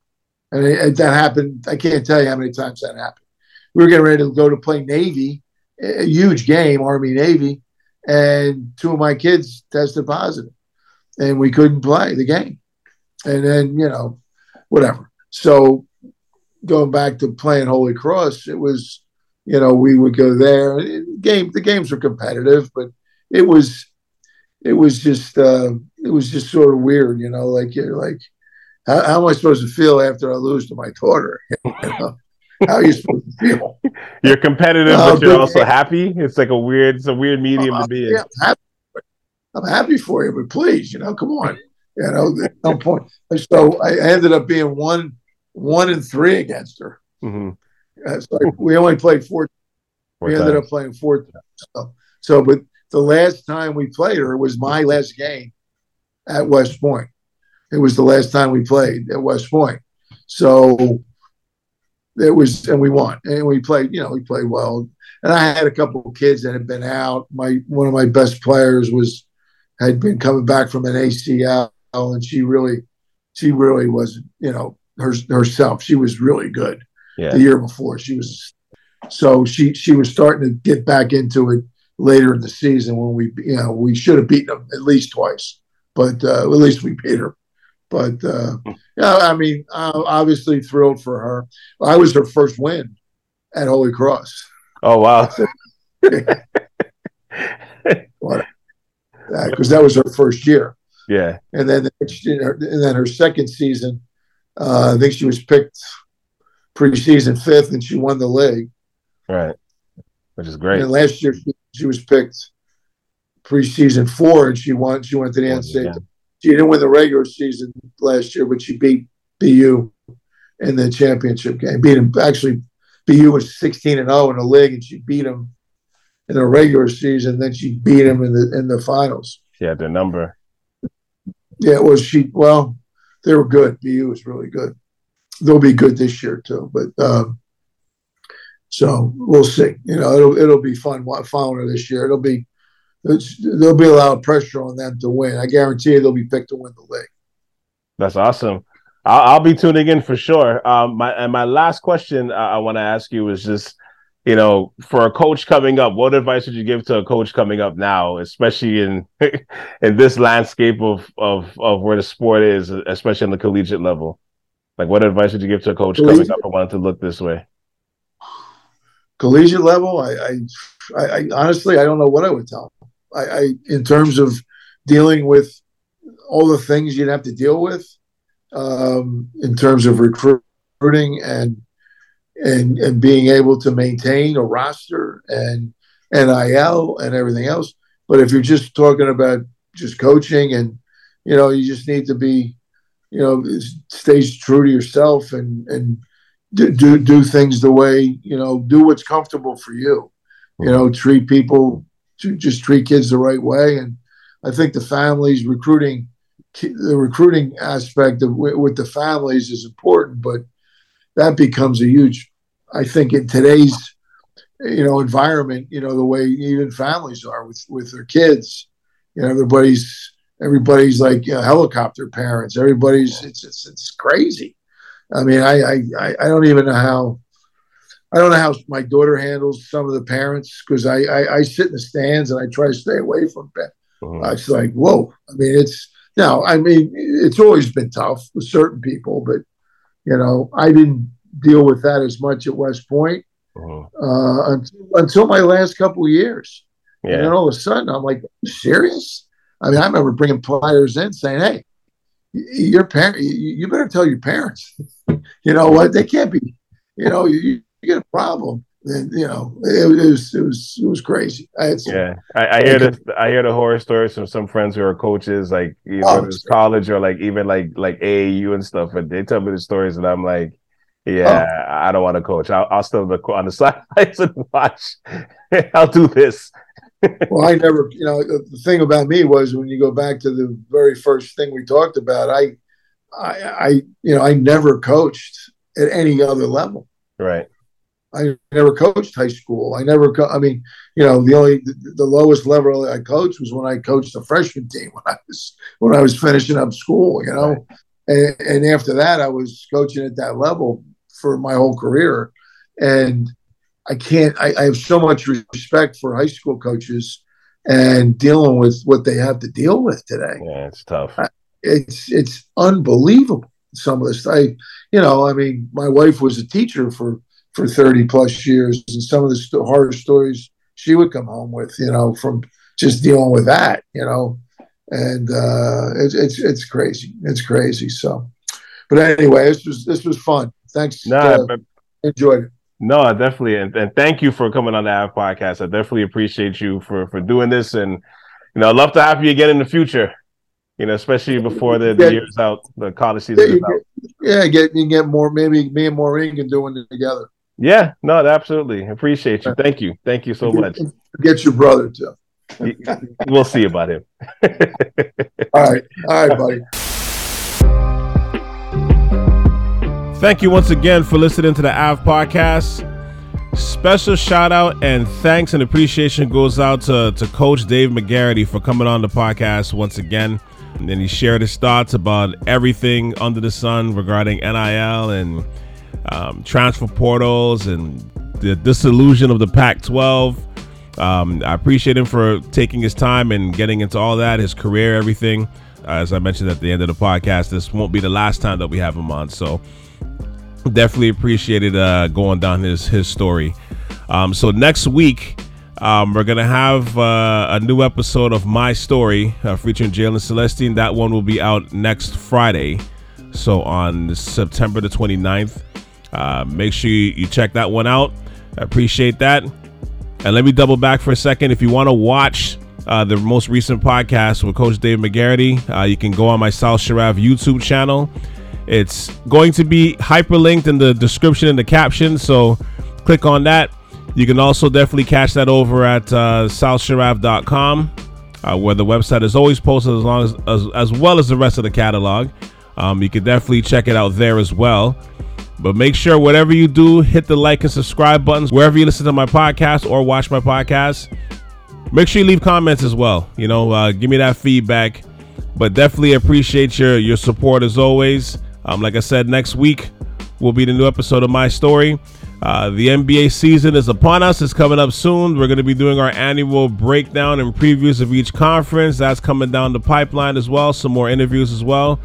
Speaker 3: And it, it- that happened. I can't tell you how many times that happened. We were getting ready to go to play Navy, a huge game, Army Navy, and two of my kids tested positive, and we couldn't play the game. And then you know, whatever. So going back to playing Holy Cross, it was, you know, we would go there. Game the games were competitive, but it was, it was just, uh, it was just sort of weird, you know, like you're like, how, how am I supposed to feel after I lose to my daughter? You know? how are you supposed to feel?
Speaker 2: You're competitive,
Speaker 3: Uh,
Speaker 2: but you're
Speaker 3: but-
Speaker 2: also happy. It's like a weird, it's a weird medium to be in.
Speaker 3: I'm happy. I'm happy for you, but please, you know, come on. You know, there's no point. So I ended up being one, one and three against her.
Speaker 2: Mhm.
Speaker 3: Uh, so we only played four.
Speaker 2: Four
Speaker 3: we ended up playing four times. So, so, but the last time we played her was my last game at West Point. It was the last time we played at West Point. So it was, and we won, and we played. You know, we played well. And I had a couple of kids that had been out. My one of my best players was had been coming back from an ACL, and she really, she really was, you know, her, herself. She was really good
Speaker 2: Yeah.
Speaker 3: the year before. She was so she she was starting to get back into it later in the season when we you know we should have beaten them at least twice, but uh, at least we beat her. But uh, yeah, I mean, uh, obviously thrilled for her. I was her first win at Holy Cross
Speaker 2: Oh wow.
Speaker 3: because that was her first year,
Speaker 2: yeah.
Speaker 3: and then the next year, and then her second season, uh, I think she was picked preseason fifth, and she won the league.
Speaker 2: Right. Which is great.
Speaker 3: And last year she, she was picked preseason four, and she won. She went to the NCAA. She didn't win the regular season last year, but she beat BU in the championship game. Beat them actually. BU was sixteen and zero in the league, and she beat them in the regular season. Then she beat them in the in the finals.
Speaker 2: She had the number.
Speaker 3: Yeah, it was she. Well, they were good. BU was really good. They'll be good this year too. But um, so we'll see. You know, it'll it'll be fun following her this year. It'll be there'll be a lot of pressure on them to win. I guarantee you they'll be picked to win the league.
Speaker 2: That's awesome. I'll, I'll be tuning in for sure. Um, my and my last question uh, I want to ask you is just, you know, for a coach coming up, what advice would you give to a coach coming up now, especially in in this landscape of of of where the sport is, especially on the collegiate level? Like, what advice would you give to a coach coming up and wanting to look this way?
Speaker 3: Collegiate level, I I, I, I honestly I don't know what I would tell. I, I in terms of dealing with all the things you'd have to deal with um, in terms of recruiting and and and being able to maintain a roster and NIL and everything else. But if you're just talking about just coaching and you know you just need to be you know stay true to yourself and and do do, do things the way you know do what's comfortable for you. You know, treat people to just treat kids the right way and I think the families recruiting the recruiting aspect of with, the families is important, but that becomes a huge. I think in today's you know environment, you know the way even families are with with their kids, you know everybody's everybody's like you know, helicopter parents. Everybody's it's it's it's crazy. I mean, I I I don't even know how. I don't know how my daughter handles some of the parents because I, I I sit in the stands and I try to stay away from pa-
Speaker 2: Mhm.
Speaker 3: it's like, whoa. I mean, it's no, I mean, it's always been tough with certain people, but you know, I didn't deal with that as much at West Point
Speaker 2: Mhm.
Speaker 3: uh, until, until my last couple of years. And then all of a sudden, I'm like, you serious? I mean, I remember bringing players in saying, hey, your parent, you, you better tell your parents. you know what? They can't be, you know, you, you get a problem. Then, you know, it, it was, it was, it was crazy. I had some,
Speaker 2: yeah. I, I hear the I hear the horror stories from some friends who are coaches, like you know,
Speaker 3: Oh,
Speaker 2: college or like even like like AAU and stuff. And they tell me the stories, and I'm like, yeah,
Speaker 3: Oh.
Speaker 2: I don't want to coach. I'll, I'll still look on the sidelines and watch. I'll do this.
Speaker 3: well, I never, you know, the, the thing about me was when you go back to the very first thing we talked about, I, I, I, you know, I never coached at any other level.
Speaker 2: Right.
Speaker 3: I never coached high school. I never, co- I mean, you know, the only the, the lowest level I coached was when I coached the freshman team when I was when I was finishing up school. You know, and, and after that, I was coaching at that level for my whole career, and I can't. I, I have so much respect for high school coaches and dealing with what they have to deal with today.
Speaker 2: Yeah, it's tough.
Speaker 3: It's it's unbelievable. Some of this, I, you know, I mean, my wife was a teacher for for 30 plus years and some of the st- horror stories she would come home with you know from just dealing with that you know and uh it's it's, it's crazy it's crazy so but anyway this was this was fun thanks
Speaker 2: Nah,
Speaker 3: uh, enjoyed it
Speaker 2: No, I definitely, and, and thank you for coming on the Ave podcast. I definitely appreciate you for for doing this, and you know, I'd love to have you again in the future. You know, especially before the, the
Speaker 3: Yeah.
Speaker 2: year's out, the college season
Speaker 3: you
Speaker 2: is out.
Speaker 3: get, yeah get you get more maybe me and Maureen can do it together
Speaker 2: Yeah, no, absolutely, appreciate you. Thank you, thank you so much.
Speaker 3: get your brother too
Speaker 2: we'll see about him.
Speaker 3: all right all right buddy
Speaker 2: Thank you once again for listening to the Ave podcast. Special shout out and thanks and appreciation goes out to, to Coach Dave Magarity for coming on the podcast once again. And then he shared his thoughts about everything under the sun regarding NIL and um, transfer portals and the disillusion of the Pac 12. Um, I appreciate him for taking his time and getting into all that, his career, everything. as I mentioned at the end of the podcast, this won't be the last time that we have him on. So definitely appreciated uh, going down his his story. Um, so next week, um, we're gonna have uh, a new episode of My Story uh, featuring Jalen Celestine. That one will be out next Friday, so on September the 29th. Uh, make sure you, check that one out. I appreciate that. And let me double back for a second. If you want to watch uh, the most recent podcast with Coach Dave Magarity, uh, you can go on my South Shore Ave YouTube channel. It's going to be hyperlinked in the description and the caption, so click on that. You can also definitely catch that over at uh, SouthShoreAve.com, uh, where the website is always posted as long as as, as well as the rest of the catalog. Um, you can definitely check it out there as well. But make sure whatever you do, hit the like and subscribe buttons wherever you listen to my podcast or watch my podcast. Make sure you leave comments as well. You know, uh, give me that feedback. But definitely appreciate your your support as always. Um, like I said, next week will be the new episode of my story. Uh, the NBA season is upon us. It's coming up soon. We're going to be doing our annual breakdown and previews of each conference. That's coming down the pipeline as well. Some more interviews as well,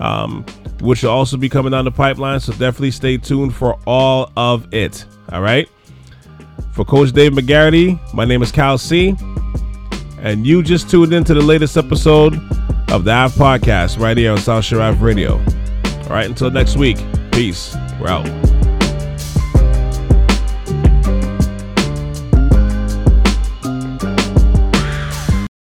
Speaker 2: um, which will also be coming down the pipeline. So definitely stay tuned for all of it. All right. For Coach Dave Magarity, my name is Cal C. And you just tuned into the latest episode of the Ave Podcast right here on South Shore Radio. All right, until next week, peace. We're out.